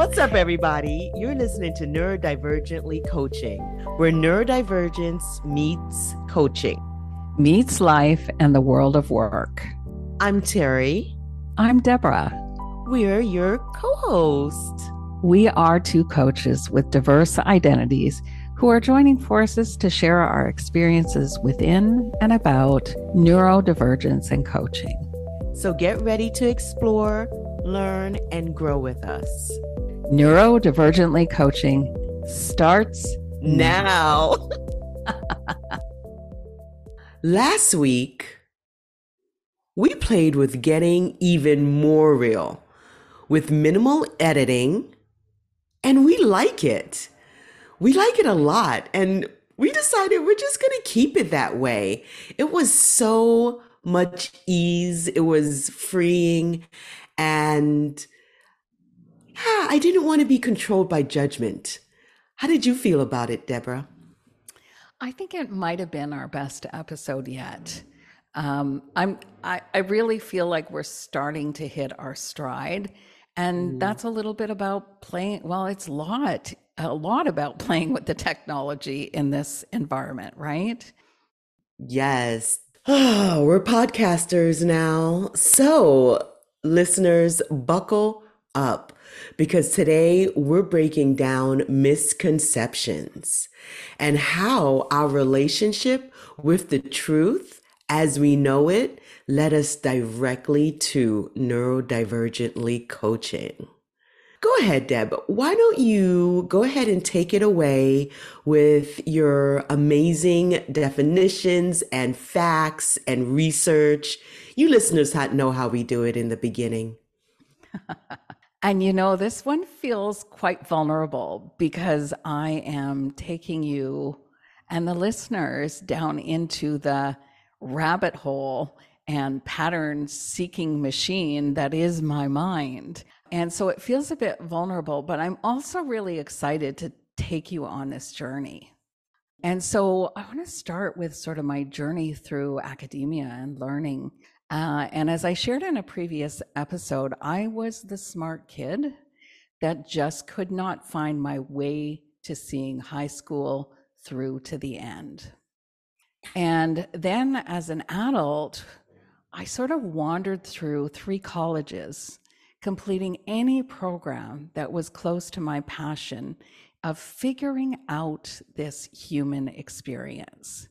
What's up, everybody? You're listening to Neurodivergently Coaching, where neurodivergence meets coaching, meets life and the world of work. I'm Terry. I'm Deborah. We're your co host. We are two coaches with diverse identities who are joining forces to share our experiences within and about neurodivergence and coaching. So get ready to explore, learn, and grow with us. Neurodivergently coaching starts now. Last week, we played with getting even more real with minimal editing, and we like it. We like it a lot, and we decided we're just going to keep it that way. It was so much ease, it was freeing, and yeah, I didn't want to be controlled by judgment. How did you feel about it, Deborah? I think it might have been our best episode yet. Um, I'm I, I really feel like we're starting to hit our stride. And mm. that's a little bit about playing well, it's a lot, a lot about playing with the technology in this environment, right? Yes. Oh, we're podcasters now. So, listeners, buckle up because today we're breaking down misconceptions and how our relationship with the truth as we know it led us directly to neurodivergently coaching. Go ahead, Deb. Why don't you go ahead and take it away with your amazing definitions and facts and research? You listeners know how we do it in the beginning. and you know, this one feels quite vulnerable because I am taking you and the listeners down into the rabbit hole and pattern seeking machine that is my mind. And so it feels a bit vulnerable, but I'm also really excited to take you on this journey. And so I want to start with sort of my journey through academia and learning. Uh, and as I shared in a previous episode, I was the smart kid that just could not find my way to seeing high school through to the end. And then as an adult, I sort of wandered through three colleges, completing any program that was close to my passion of figuring out this human experience.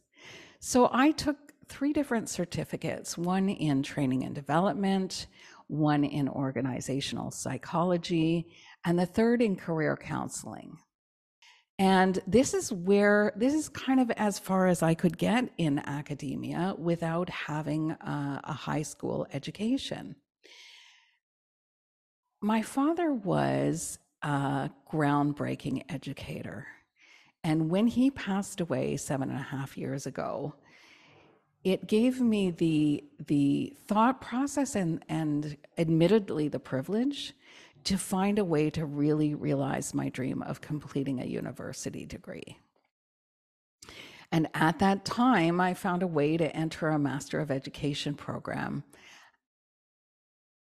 So I took three different certificates one in training and development, one in organizational psychology, and the third in career counseling. And this is where, this is kind of as far as I could get in academia without having a, a high school education. My father was a groundbreaking educator. And when he passed away seven and a half years ago, it gave me the the thought process and and admittedly the privilege to find a way to really realize my dream of completing a university degree. And at that time, I found a way to enter a Master of Education program.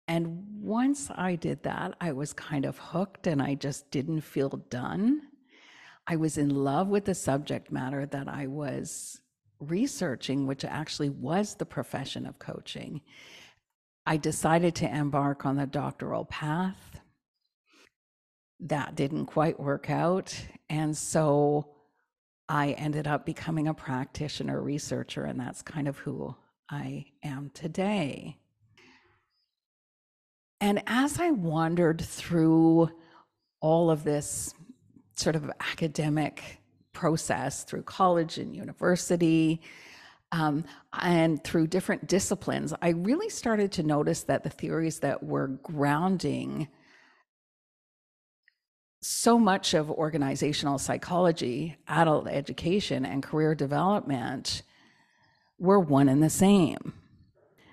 And once I did that, I was kind of hooked and I just didn't feel done. I was in love with the subject matter that I was researching, which actually was the profession of coaching. I decided to embark on the doctoral path. That didn't quite work out. And so I ended up becoming a practitioner researcher, and that's kind of who I am today. And as I wandered through all of this sort of academic process through college and university, um, and through different disciplines, I really started to notice that the theories that were grounding so much of organizational psychology, adult education, and career development were one and the same.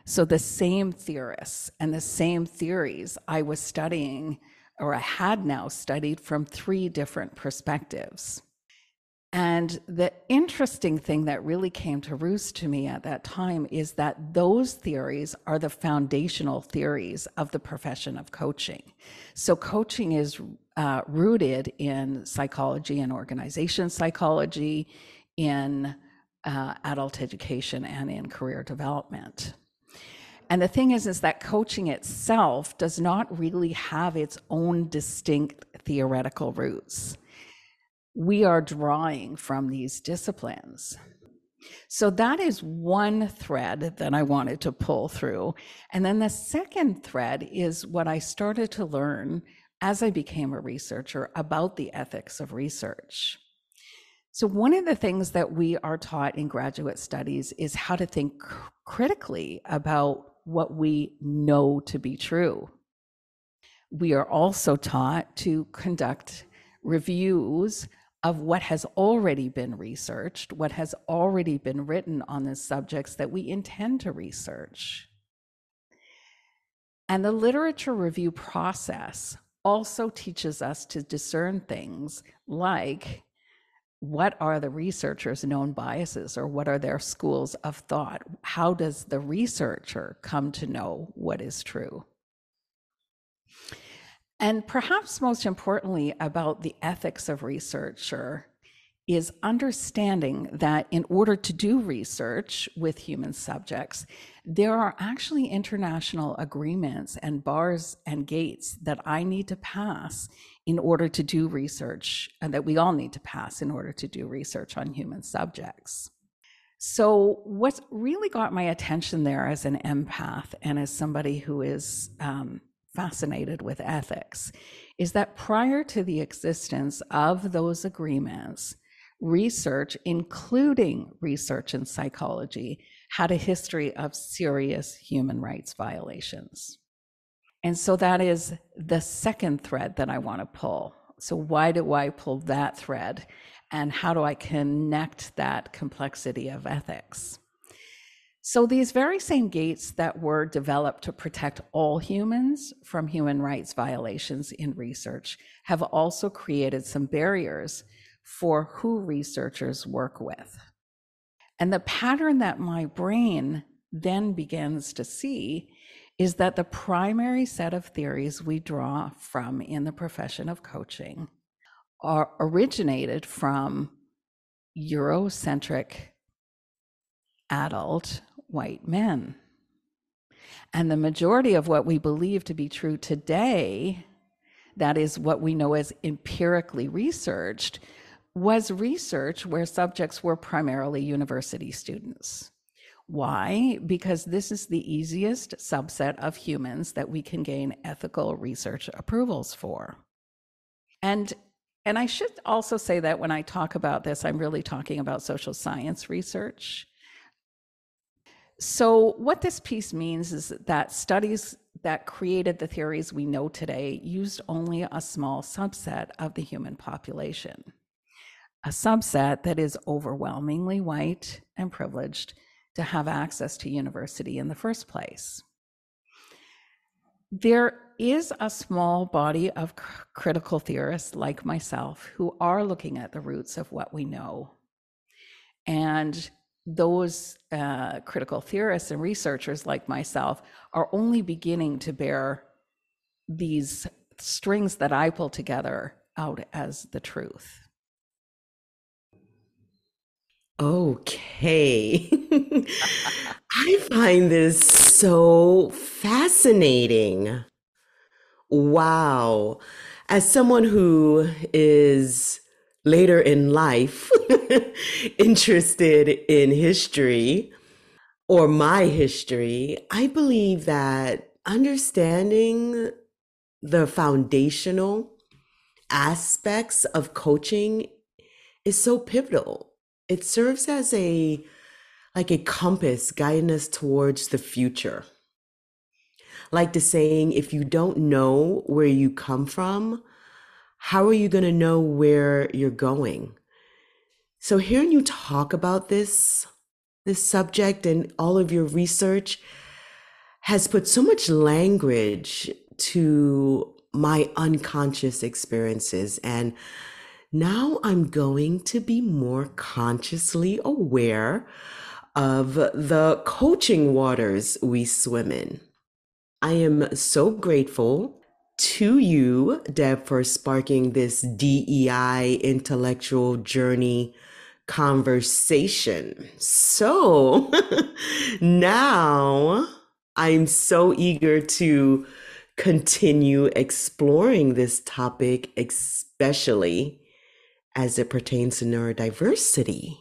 So, the same theorists and the same theories I was studying, or I had now studied from three different perspectives. And the interesting thing that really came to roost to me at that time is that those theories are the foundational theories of the profession of coaching. So, coaching is uh, rooted in psychology and organization psychology, in uh, adult education, and in career development. And the thing is, is that coaching itself does not really have its own distinct theoretical roots we are drawing from these disciplines. So that is one thread that I wanted to pull through. And then the second thread is what I started to learn as I became a researcher about the ethics of research. So, one of the things that we are taught in graduate studies is how to think critically about what we know to be true. We are also taught to conduct reviews of what has already been researched, what has already been written on the subjects that we intend to research. And the literature review process also teaches us to discern things like what are the researchers' known biases or what are their schools of thought? How does the researcher come to know what is true? And perhaps most importantly, about the ethics of researcher is understanding that in order to do research with human subjects, there are actually international agreements and bars and gates that I need to pass in order to do research, and that we all need to pass in order to do research on human subjects. So, what really got my attention there as an empath and as somebody who is um, fascinated with ethics is that prior to the existence of those agreements, research, including research in psychology, had a history of serious human rights violations. And so that is the second thread that I want to pull. So, why do I pull that thread? And how do I connect that complexity of ethics? So, these very same gates that were developed to protect all humans from human rights violations in research have also created some barriers for who researchers work with. And the pattern that my brain then begins to see is that the primary set of theories we draw from in the profession of coaching are originated from Eurocentric adult white men. And the majority of what we believe to be true today, that is what we know as empirically researched, was research where subjects were primarily university students. Why? Because this is the easiest subset of humans that we can gain ethical research approvals for. And and I should also say that when I talk about this, I'm really talking about social science research so, what this piece means is that studies that created the theories we know today used only a small subset of the human population, a subset that is overwhelmingly white and privileged to have access to university in the first place. There is a small body of critical theorists like myself who are looking at the roots of what we know. And those uh, critical theorists and researchers like myself are only beginning to bear these strings that I pull together out as the truth. Okay. I find this so fascinating. Wow. As someone who is later in life interested in history or my history, I believe that understanding the foundational aspects of coaching is so pivotal. It serves as a like a compass guiding us towards the future. Like the saying, if you don't know where you come from, how are you going to know where you're going? So hearing you talk about this this subject and all of your research has put so much language to my unconscious experiences and now I'm going to be more consciously aware of the coaching waters we swim in. I am so grateful to you, Deb, for sparking this DEI intellectual journey conversation. So now I'm so eager to continue exploring this topic, especially as it pertains to neurodiversity.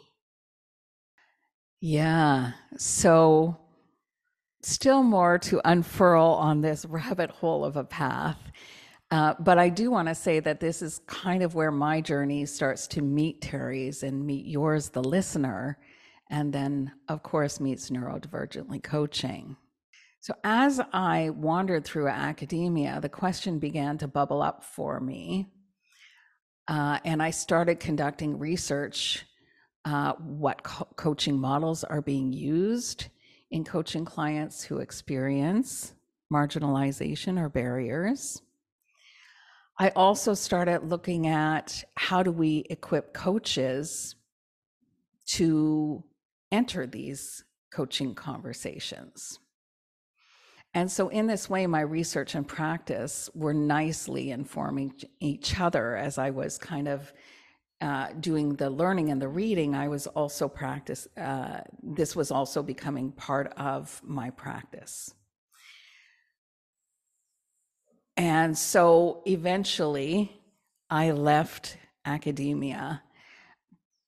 Yeah. So, still more to unfurl on this rabbit hole of a path. Uh, but I do want to say that this is kind of where my journey starts to meet Terry's and meet yours, the listener, and then, of course, meets neurodivergently coaching. So, as I wandered through academia, the question began to bubble up for me. Uh, and I started conducting research uh, what co- coaching models are being used in coaching clients who experience marginalization or barriers. I also started looking at how do we equip coaches to enter these coaching conversations. And so, in this way, my research and practice were nicely informing each other as I was kind of uh, doing the learning and the reading, I was also practice. Uh, this was also becoming part of my practice. And so eventually I left academia,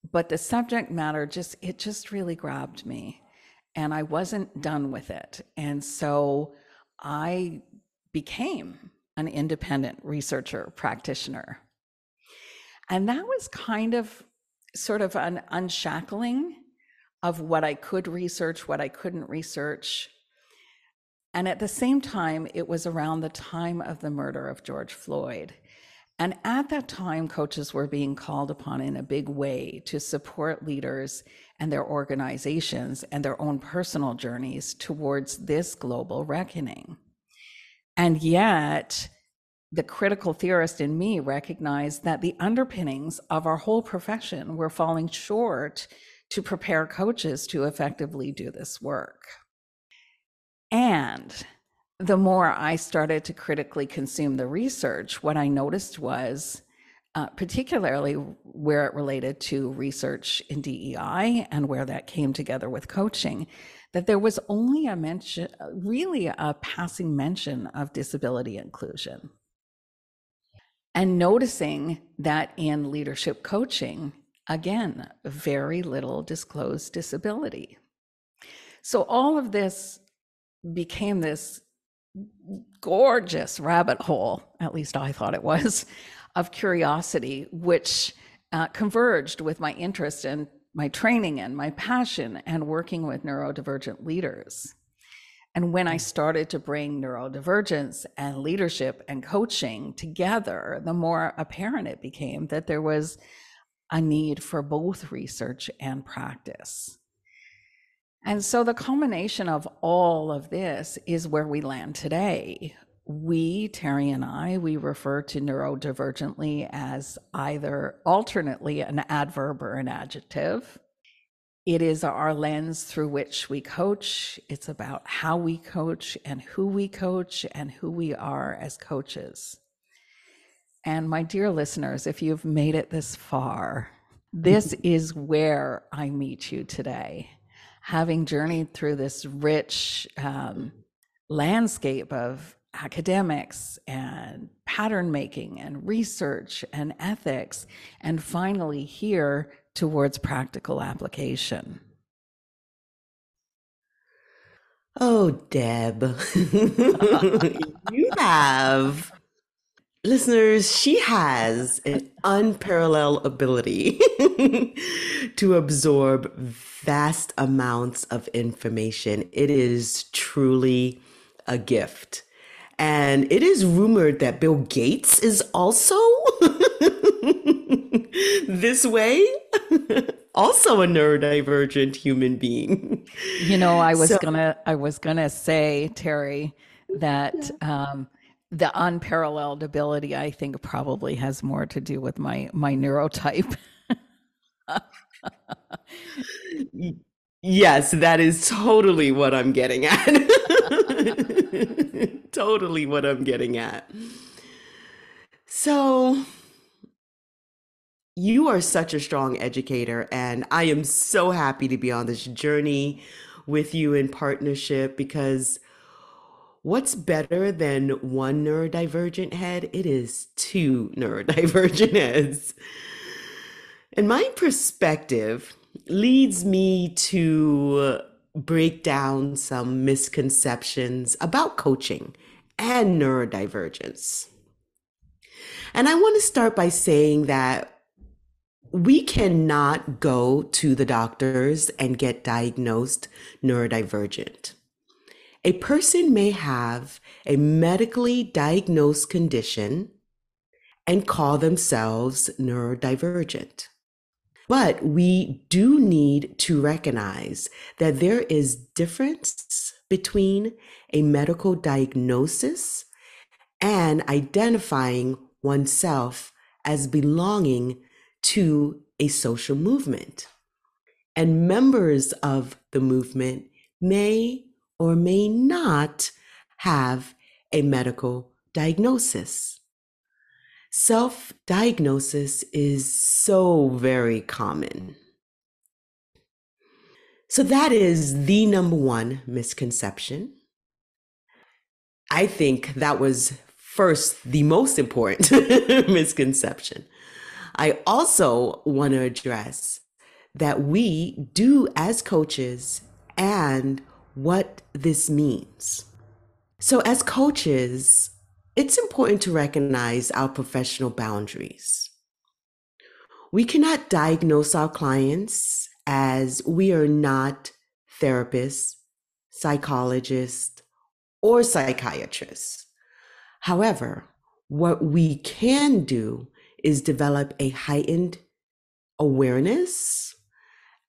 but the subject matter just, it just really grabbed me and I wasn't done with it. And so I became an independent researcher practitioner. And that was kind of sort of an unshackling of what I could research, what I couldn't research. And at the same time, it was around the time of the murder of George Floyd. And at that time, coaches were being called upon in a big way to support leaders and their organizations and their own personal journeys towards this global reckoning. And yet, the critical theorist in me recognized that the underpinnings of our whole profession were falling short to prepare coaches to effectively do this work. And the more I started to critically consume the research, what I noticed was, uh, particularly where it related to research in DEI and where that came together with coaching, that there was only a mention, really a passing mention of disability inclusion and noticing that in leadership coaching, again, very little disclosed disability. So all of this became this gorgeous rabbit hole, at least I thought it was, of curiosity, which uh, converged with my interest and my training and my passion and working with neurodivergent leaders. And when I mm. started to bring neurodivergence and leadership and coaching together, the more apparent it became that there was a need for both research and practice. And so the culmination of all of this is where we land today. We, Terry and I, we refer to neurodivergently as either alternately an adverb or an adjective. It is our lens through which we coach. It's about how we coach and who we coach and who we are as coaches. And my dear listeners, if you've made it this far, this is where I meet you today. Having journeyed through this rich um, landscape of academics and pattern making and research and ethics, and finally here towards practical application. Oh, Deb, you have. Listeners, she has an unparalleled ability to absorb vast amounts of information. It is truly a gift. And it is rumored that Bill Gates is also this way. Also a neurodivergent human being. You know, I was so, gonna I was gonna say, Terry, that um, the unparalleled ability, I think, probably has more to do with my my neurotype. yes, that is totally what I'm getting at. totally what I'm getting at. So, you are such a strong educator, and I am so happy to be on this journey with you in partnership because what's better than one neurodivergent head? It is two neurodivergent heads. And my perspective leads me to break down some misconceptions about coaching and neurodivergence. And I want to start by saying that we cannot go to the doctors and get diagnosed neurodivergent. A person may have a medically diagnosed condition and call themselves neurodivergent. But we do need to recognize that there is difference between a medical diagnosis and identifying oneself as belonging to a social movement. And members of the movement may or may not have a medical diagnosis. Self diagnosis is so very common. So, that is the number one misconception. I think that was first the most important misconception. I also want to address that we do, as coaches, and what this means. So, as coaches, it's important to recognize our professional boundaries. We cannot diagnose our clients as we are not therapists, psychologists, or psychiatrists. However, what we can do is develop a heightened awareness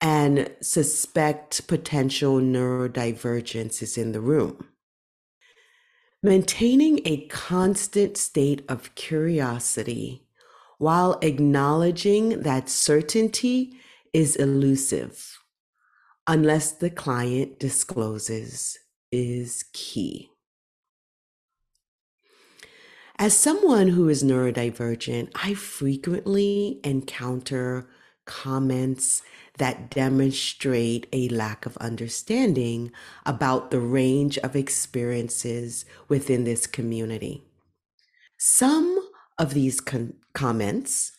and suspect potential neurodivergence is in the room. Maintaining a constant state of curiosity while acknowledging that certainty is elusive unless the client discloses is key. As someone who is neurodivergent, I frequently encounter comments that demonstrate a lack of understanding about the range of experiences within this community. Some of these con- comments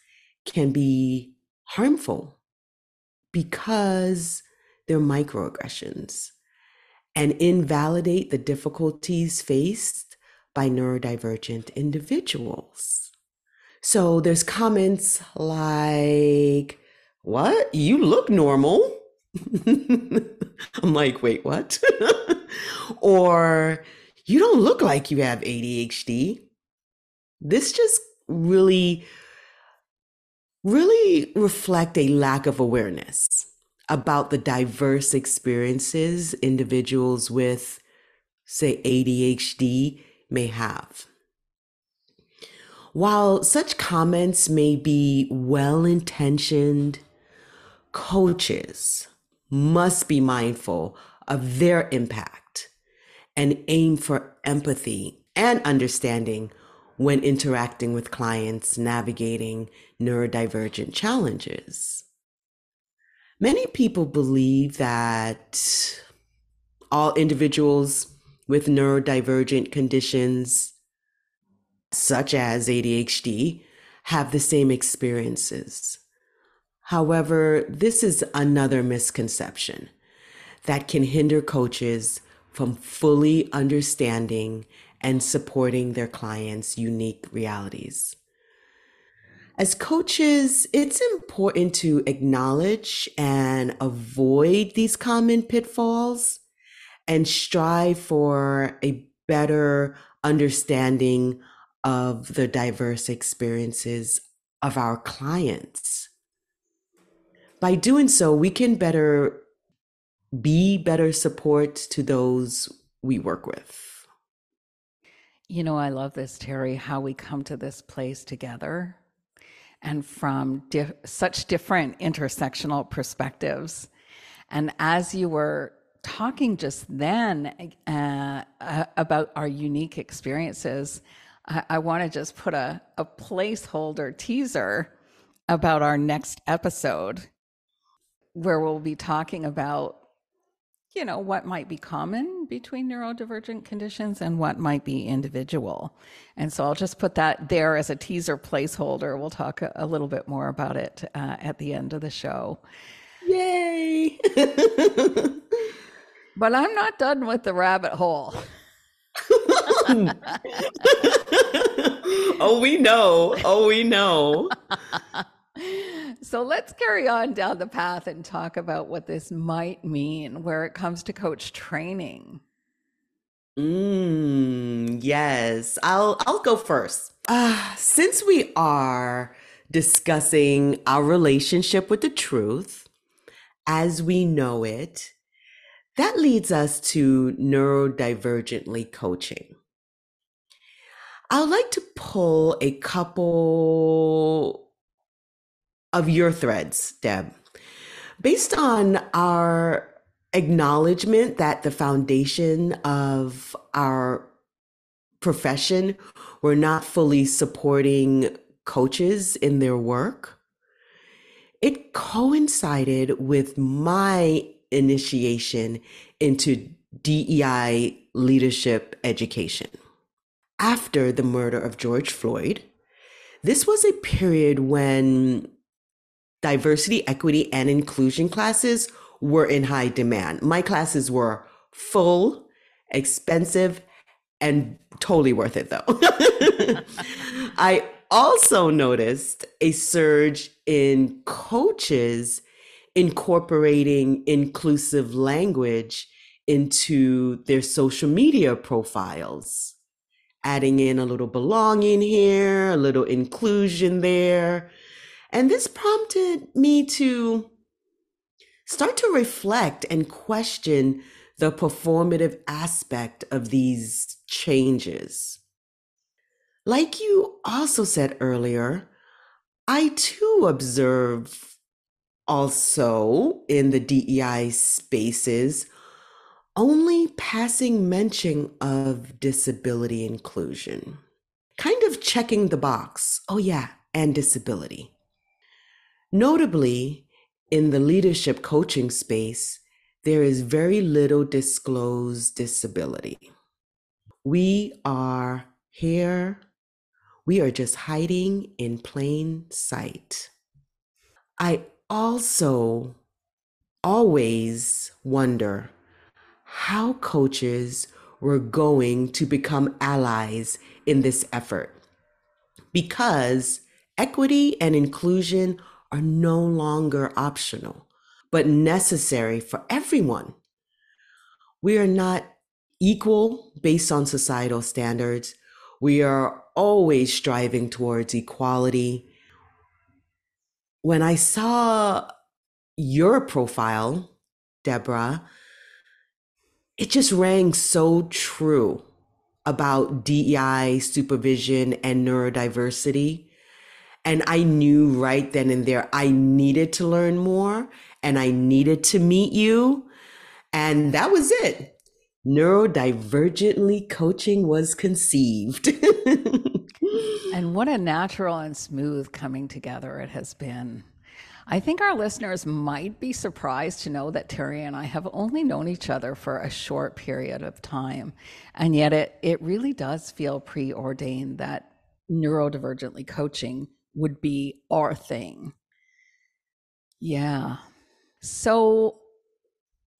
can be harmful because they're microaggressions and invalidate the difficulties faced by neurodivergent individuals. So there's comments like, what? You look normal. I'm like, wait, what? or you don't look like you have ADHD. This just really, really reflect a lack of awareness about the diverse experiences individuals with, say, ADHD may have. While such comments may be well intentioned coaches must be mindful of their impact and aim for empathy and understanding when interacting with clients navigating neurodivergent challenges. Many people believe that all individuals with neurodivergent conditions, such as ADHD, have the same experiences. However, this is another misconception that can hinder coaches from fully understanding and supporting their clients' unique realities. As coaches, it's important to acknowledge and avoid these common pitfalls and strive for a better understanding of the diverse experiences of our clients by doing so, we can better be better support to those we work with. You know, I love this, Terry, how we come to this place together and from such different intersectional perspectives. And as you were talking just then uh, uh, about our unique experiences, I, I want to just put a, a placeholder teaser about our next episode where we'll be talking about you know what might be common between neurodivergent conditions and what might be individual. And so i'll just put that there as a teaser placeholder. We'll talk a, a little bit more about it uh, at the end of the show. Yay but i'm not done with the rabbit hole. Oh we know. Oh we know. So let's carry on down the path and talk about what this might mean where it comes to coach training. Mm, yes, I'll I'll go first. Uh, since we are discussing our relationship with the truth as we know it, that leads us to neurodivergently coaching. I would like to pull a couple of your threads, Deb. Based on our acknowledgement that the foundation of our profession, we're not fully supporting coaches in their work, it coincided with my initiation into DEI leadership education. After the murder of George Floyd, this was a period when diversity, equity, and inclusion classes were in high demand. My classes were full, expensive, and totally worth it though. I also noticed a surge in coaches incorporating inclusive language into their social media profiles, adding in a little belonging here, a little inclusion there, and this prompted me to start to reflect and question the performative aspect of these changes. Like you also said earlier, I too observe also in the DEI spaces only passing mention of disability inclusion. Kind of checking the box. Oh, yeah, and disability. Notably, in the leadership coaching space, there is very little disclosed disability. We are here, we are just hiding in plain sight. I also always wonder how coaches were going to become allies in this effort because equity and inclusion are no longer optional, but necessary for everyone. We are not equal based on societal standards. We are always striving towards equality. When I saw your profile, Deborah, it just rang so true about DEI supervision and neurodiversity and I knew right then and there I needed to learn more and I needed to meet you. And that was it. Neurodivergently coaching was conceived. and what a natural and smooth coming together it has been. I think our listeners might be surprised to know that Terry and I have only known each other for a short period of time. And yet it, it really does feel preordained that neurodivergently coaching would be our thing. Yeah. So,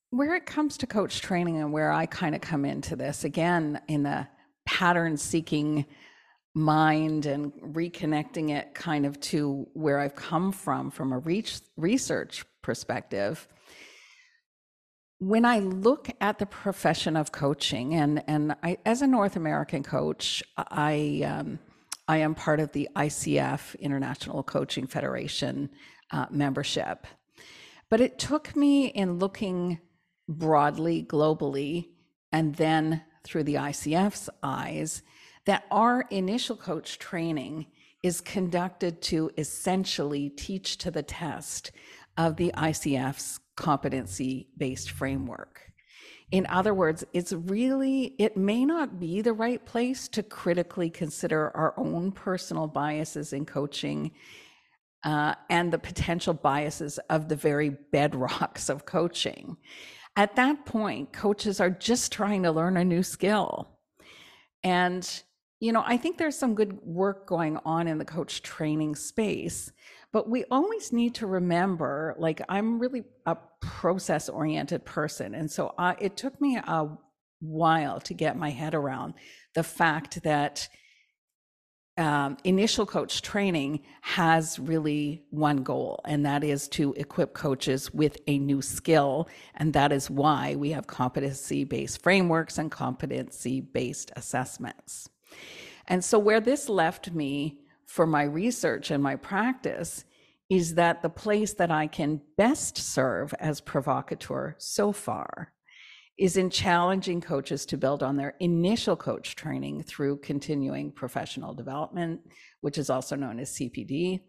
where it comes to coach training and where I kind of come into this again in the pattern seeking mind and reconnecting it kind of to where I've come from from a research perspective. When I look at the profession of coaching, and and I, as a North American coach, I um, I am part of the ICF International Coaching Federation uh, membership. But it took me in looking broadly, globally, and then through the ICF's eyes, that our initial coach training is conducted to essentially teach to the test of the ICF's competency based framework. In other words, it's really, it may not be the right place to critically consider our own personal biases in coaching uh, and the potential biases of the very bedrocks of coaching. At that point, coaches are just trying to learn a new skill. And, you know, I think there's some good work going on in the coach training space, but we always need to remember like, I'm really a process oriented person. And so I, it took me a while to get my head around the fact that um, initial coach training has really one goal, and that is to equip coaches with a new skill. And that is why we have competency based frameworks and competency based assessments. And so, where this left me for my research and my practice is that the place that I can best serve as provocateur so far is in challenging coaches to build on their initial coach training through continuing professional development, which is also known as CPD,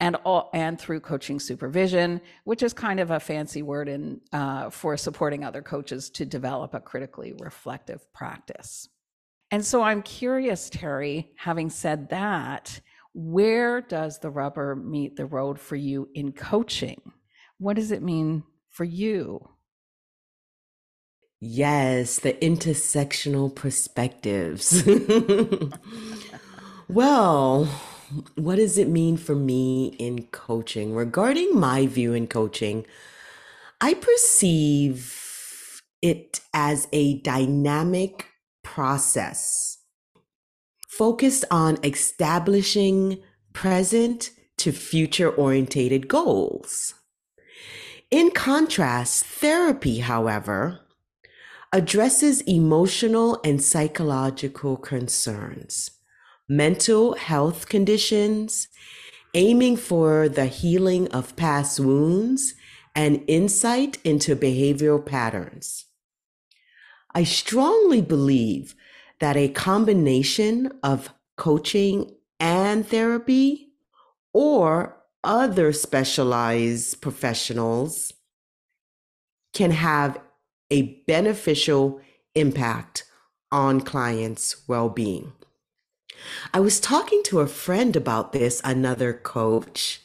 and all, and through coaching supervision, which is kind of a fancy word in uh, for supporting other coaches to develop a critically reflective practice. And so I'm curious, Terry, having said that, where does the rubber meet the road for you in coaching? What does it mean for you? Yes, the intersectional perspectives. well, what does it mean for me in coaching? Regarding my view in coaching, I perceive it as a dynamic process focused on establishing present to future orientated goals. In contrast, therapy, however, addresses emotional and psychological concerns, mental health conditions, aiming for the healing of past wounds, and insight into behavioral patterns. I strongly believe that a combination of coaching and therapy or other specialized professionals can have a beneficial impact on clients' well being. I was talking to a friend about this, another coach,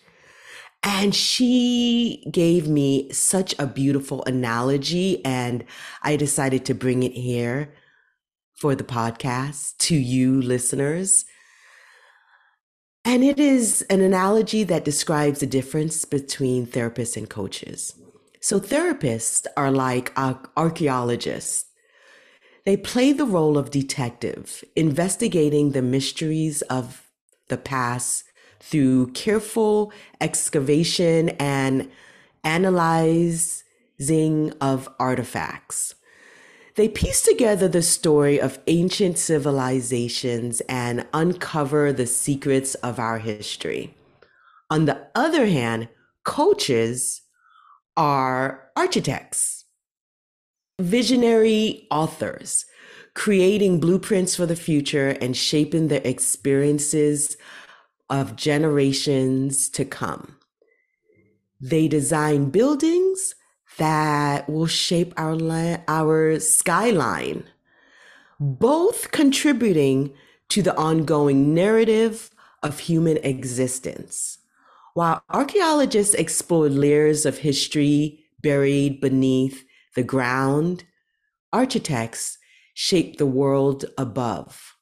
and she gave me such a beautiful analogy, and I decided to bring it here for the podcast to you listeners. And it is an analogy that describes the difference between therapists and coaches. So therapists are like archaeologists. They play the role of detective, investigating the mysteries of the past through careful excavation and analyzing of artifacts. They piece together the story of ancient civilizations and uncover the secrets of our history. On the other hand, coaches are architects, visionary authors, creating blueprints for the future and shaping the experiences of generations to come. They design buildings that will shape our la- our skyline, both contributing to the ongoing narrative of human existence. While archaeologists explore layers of history buried beneath the ground, architects shape the world above,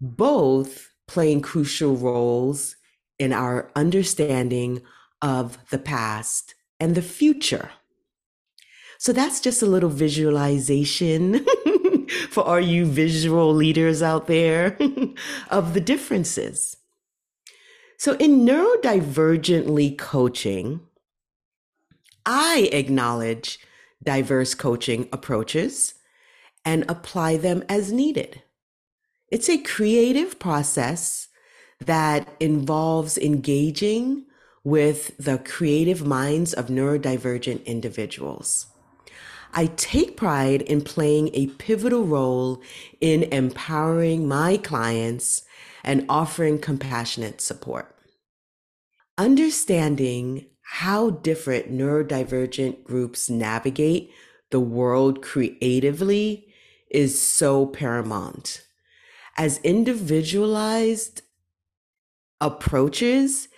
both playing crucial roles in our understanding of the past and the future. So that's just a little visualization for all you visual leaders out there of the differences. So, in neurodivergently coaching, I acknowledge diverse coaching approaches and apply them as needed. It's a creative process that involves engaging with the creative minds of neurodivergent individuals. I take pride in playing a pivotal role in empowering my clients and offering compassionate support. Understanding how different neurodivergent groups navigate the world creatively is so paramount. As individualized approaches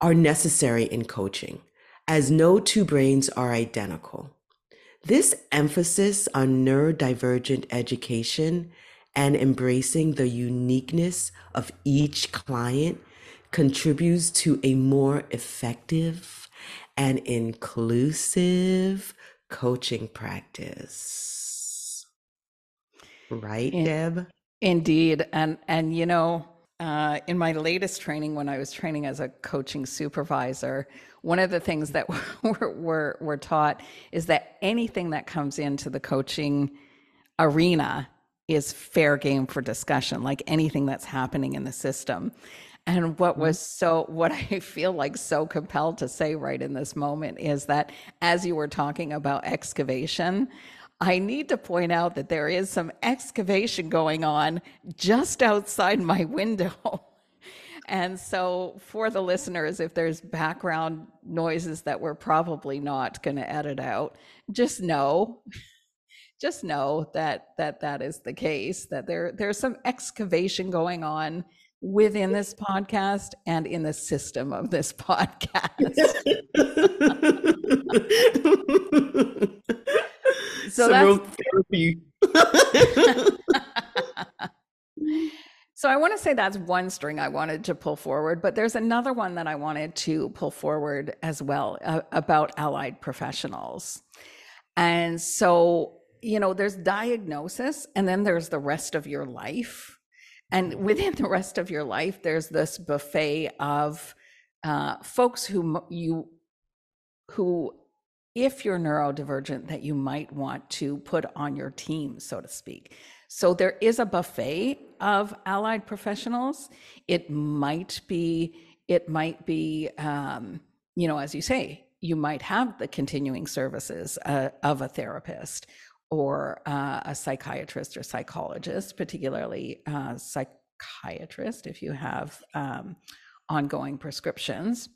are necessary in coaching, as no two brains are identical. This emphasis on neurodivergent education and embracing the uniqueness of each client contributes to a more effective and inclusive coaching practice. Right, In- Deb? Indeed. And and you know, uh, in my latest training, when I was training as a coaching supervisor, one of the things that we're, we're, we're taught is that anything that comes into the coaching arena is fair game for discussion, like anything that's happening in the system. And what was so, what I feel like so compelled to say right in this moment is that as you were talking about excavation, I need to point out that there is some excavation going on just outside my window. And so, for the listeners, if there's background noises that we're probably not going to edit out, just know, just know that that that is the case. That there there's some excavation going on within this podcast and in the system of this podcast. So that's therapy. So I want to say that's one string I wanted to pull forward, but there's another one that I wanted to pull forward as well uh, about allied professionals. And so, you know, there's diagnosis and then there's the rest of your life. And within the rest of your life, there's this buffet of uh, folks who you, who, if you're neurodivergent, that you might want to put on your team, so to speak. So there is a buffet of allied professionals. It might be, it might be, um, you know, as you say, you might have the continuing services uh, of a therapist or uh, a psychiatrist or psychologist, particularly uh, psychiatrist if you have um, ongoing prescriptions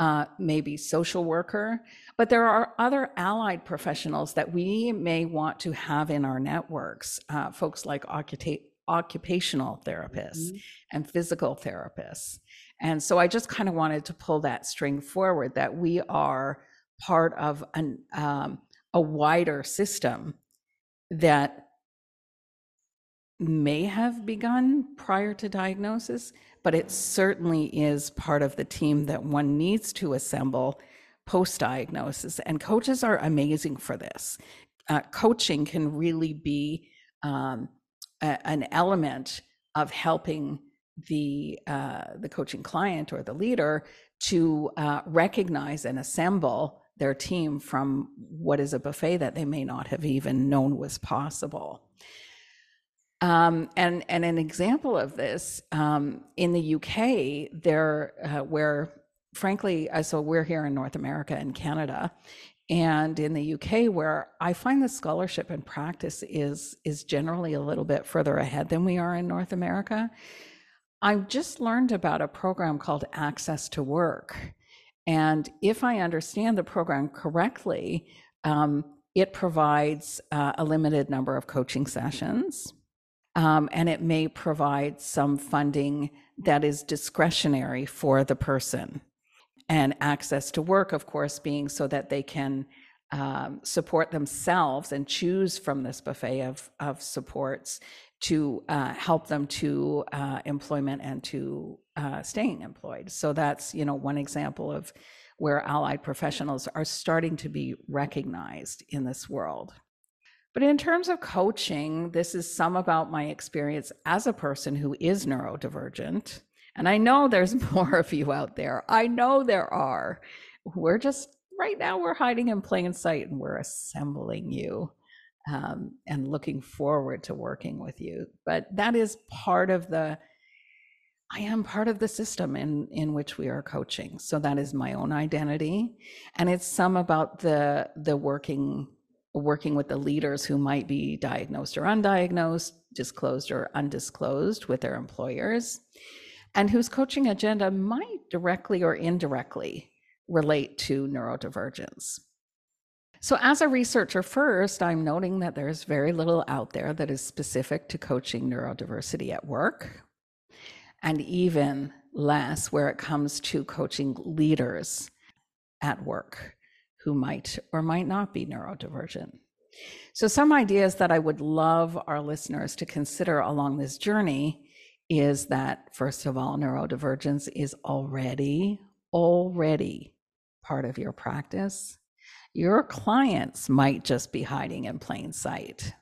uh, maybe social worker, but there are other allied professionals that we may want to have in our networks, uh, folks like occupa- occupational therapists mm-hmm. and physical therapists. And so I just kind of wanted to pull that string forward that we are part of an, um, a wider system that may have begun prior to diagnosis, but it certainly is part of the team that one needs to assemble post diagnosis. And coaches are amazing for this. Uh, coaching can really be um, a, an element of helping the uh, the coaching client or the leader to uh, recognize and assemble their team from what is a buffet that they may not have even known was possible. Um, and and an example of this um, in the UK, there uh, where frankly, so we're here in North America and Canada, and in the UK, where I find the scholarship and practice is is generally a little bit further ahead than we are in North America. I've just learned about a program called Access to Work, and if I understand the program correctly, um, it provides uh, a limited number of coaching sessions um, and it may provide some funding that is discretionary for the person. And access to work, of course, being so that they can um, support themselves and choose from this buffet of, of supports to uh, help them to uh, employment and to uh, staying employed. So that's you know one example of where allied professionals are starting to be recognized in this world. But in terms of coaching, this is some about my experience as a person who is neurodivergent. And I know there's more of you out there. I know there are. We're just, right now, we're hiding in plain sight and we're assembling you um, and looking forward to working with you. But that is part of the, I am part of the system in, in which we are coaching. So that is my own identity. And it's some about the, the working working with the leaders who might be diagnosed or undiagnosed, disclosed or undisclosed with their employers, and whose coaching agenda might directly or indirectly relate to neurodivergence. So, as a researcher, first, I'm noting that there's very little out there that is specific to coaching neurodiversity at work, and even less where it comes to coaching leaders at work who might or might not be neurodivergent. So, some ideas that I would love our listeners to consider along this journey is that, first of all, neurodivergence is already, already part of your practice. Your clients might just be hiding in plain sight.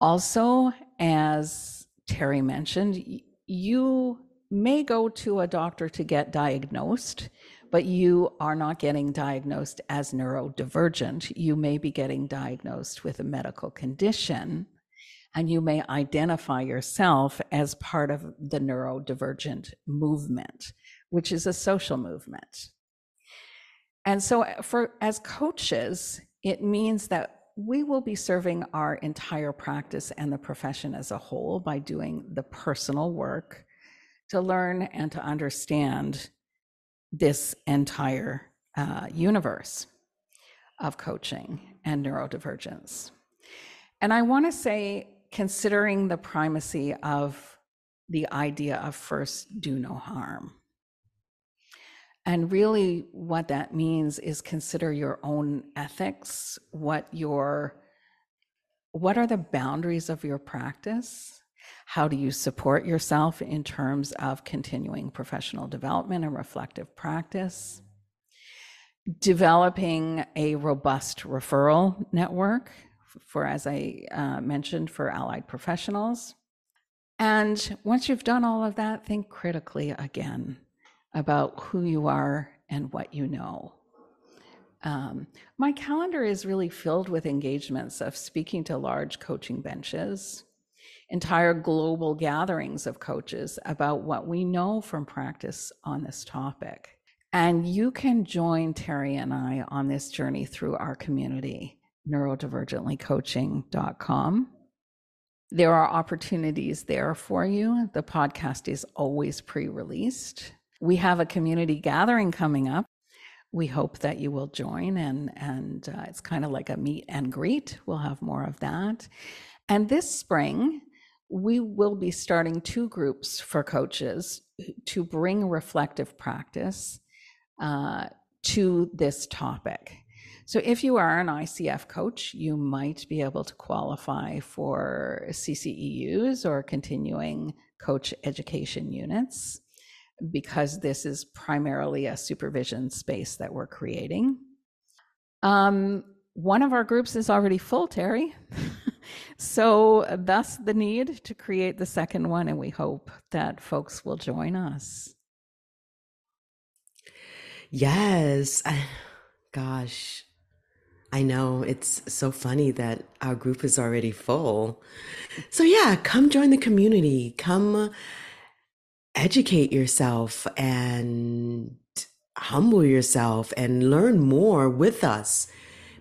Also, as Terry mentioned, you may go to a doctor to get diagnosed but you are not getting diagnosed as neurodivergent. You may be getting diagnosed with a medical condition, and you may identify yourself as part of the neurodivergent movement, which is a social movement. And so, uh, for as coaches, it means that we will be serving our entire practice and the profession as a whole by doing the personal work to learn and to understand this entire uh, universe of coaching and neurodivergence. And I want to say, considering the primacy of the idea of first do no harm. And really, what that means is consider your own ethics, what your what are the boundaries of your practice how do you support yourself in terms of continuing professional development and reflective practice? Developing a robust referral network for, as I uh, mentioned, for allied professionals. And once you've done all of that, think critically again about who you are and what you know. Um, my calendar is really filled with engagements of speaking to large coaching benches, entire global gatherings of coaches about what we know from practice on this topic. And you can join Terry and I on this journey through our community, neurodivergentlycoaching.com. There are opportunities there for you. The podcast is always pre released. We have a community gathering coming up. We hope that you will join, and, and uh, it's kind of like a meet and greet. We'll have more of that. And this spring, we will be starting two groups for coaches to bring reflective practice uh, to this topic. So, if you are an ICF coach, you might be able to qualify for CCEUs or continuing coach education units because this is primarily a supervision space that we're creating. Um, one of our groups is already full, Terry. so, thus the need to create the second one, and we hope that folks will join us. Yes. Gosh, I know it's so funny that our group is already full. So, yeah, come join the community. Come educate yourself and humble yourself and learn more with us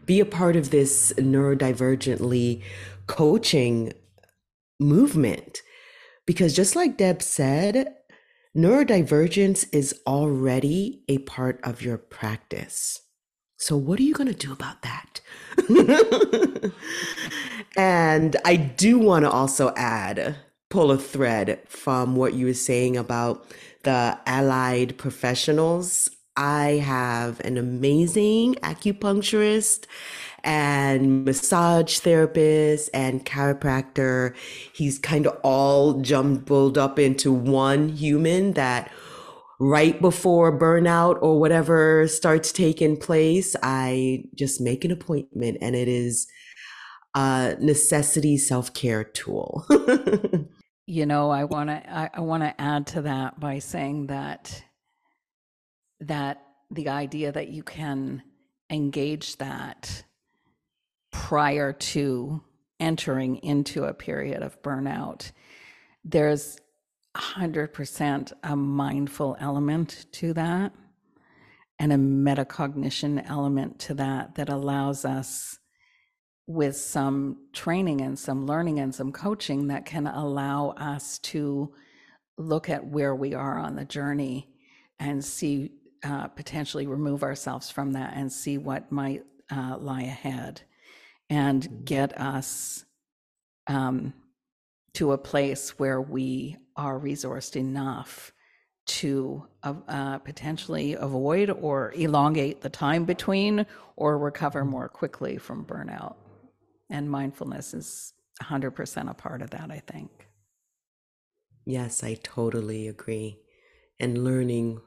be a part of this neurodivergently coaching movement. Because just like Deb said, neurodivergence is already a part of your practice. So, what are you going to do about that? and I do want to also add, pull a thread from what you were saying about the allied professionals I have an amazing acupuncturist and massage therapist and chiropractor. He's kind of all jumbled up into one human that right before burnout or whatever starts taking place, I just make an appointment and it is a necessity self-care tool. you know, I want to I, I want to add to that by saying that that the idea that you can engage that prior to entering into a period of burnout, there's 100% a mindful element to that. and a metacognition element to that that allows us with some training and some learning and some coaching that can allow us to look at where we are on the journey and see uh, potentially remove ourselves from that and see what might uh, lie ahead and mm-hmm. get us um, to a place where we are resourced enough to uh, uh, potentially avoid or elongate the time between or recover mm-hmm. more quickly from burnout. And mindfulness is 100% a part of that, I think. Yes, I totally agree. And learning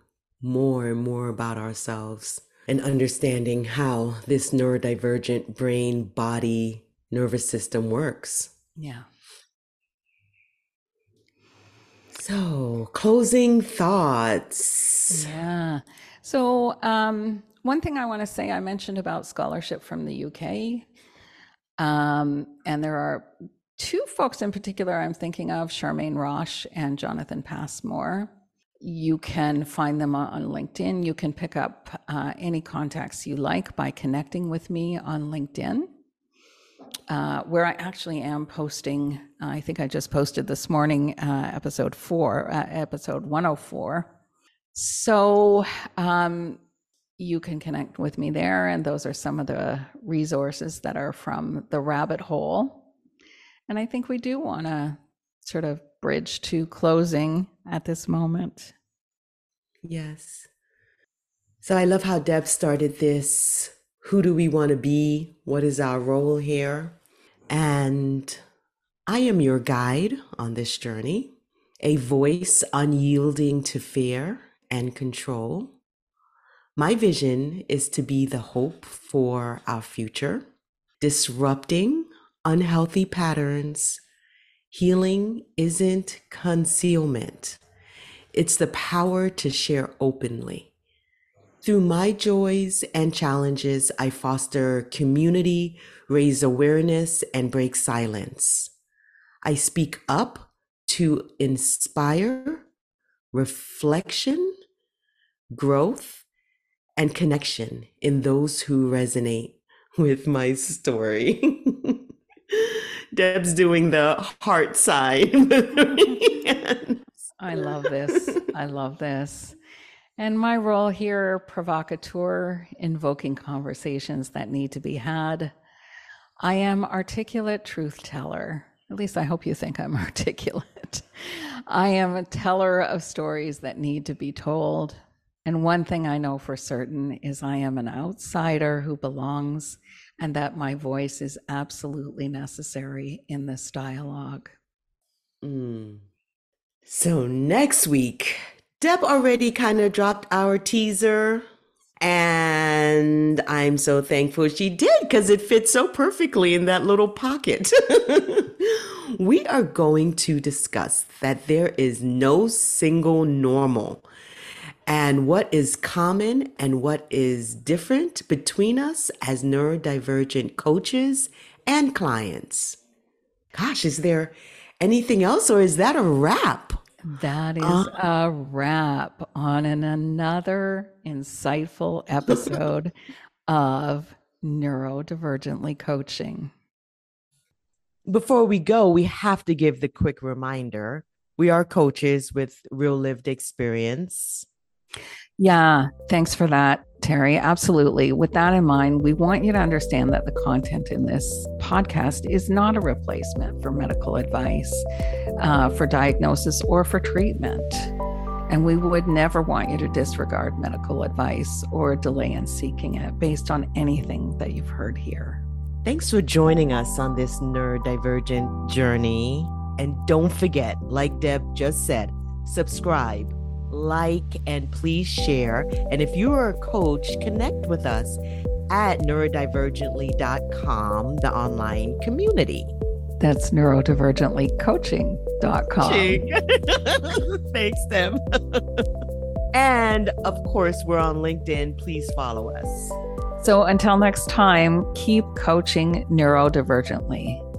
more and more about ourselves and understanding how this neurodivergent brain body nervous system works. Yeah. So, closing thoughts. Yeah. So, um, one thing I want to say I mentioned about scholarship from the UK. Um, and there are two folks in particular I'm thinking of Charmaine Roche and Jonathan Passmore. You can find them on LinkedIn. You can pick up uh, any contacts you like by connecting with me on LinkedIn, uh, where I actually am posting. Uh, I think I just posted this morning, uh, episode four, uh, episode 104. So um, you can connect with me there, and those are some of the resources that are from the rabbit hole. And I think we do want to sort of bridge to closing at this moment. Yes. So I love how Deb started this. Who do we want to be? What is our role here? And I am your guide on this journey, a voice unyielding to fear and control. My vision is to be the hope for our future, disrupting unhealthy patterns Healing isn't concealment, it's the power to share openly. Through my joys and challenges, I foster community, raise awareness, and break silence. I speak up to inspire reflection, growth, and connection in those who resonate with my story. Deb's doing the heart sign. I love this. I love this. And my role here, provocateur, invoking conversations that need to be had. I am articulate truth teller. At least I hope you think I'm articulate. I am a teller of stories that need to be told. And one thing I know for certain is I am an outsider who belongs and that my voice is absolutely necessary in this dialogue. Mm. So, next week, Deb already kind of dropped our teaser. And I'm so thankful she did because it fits so perfectly in that little pocket. we are going to discuss that there is no single normal and what is common and what is different between us as neurodivergent coaches and clients. Gosh, is there anything else or is that a wrap? That is uh, a wrap on an, another insightful episode of Neurodivergently Coaching. Before we go, we have to give the quick reminder we are coaches with real lived experience. Yeah, thanks for that, Terry. Absolutely. With that in mind, we want you to understand that the content in this podcast is not a replacement for medical advice, uh, for diagnosis, or for treatment. And we would never want you to disregard medical advice or delay in seeking it based on anything that you've heard here. Thanks for joining us on this neurodivergent journey. And don't forget, like Deb just said, subscribe like, and please share. And if you are a coach, connect with us at neurodivergently.com, the online community. That's neurodivergentlycoaching.com. Thanks, them. and of course, we're on LinkedIn. Please follow us. So until next time, keep coaching neurodivergently.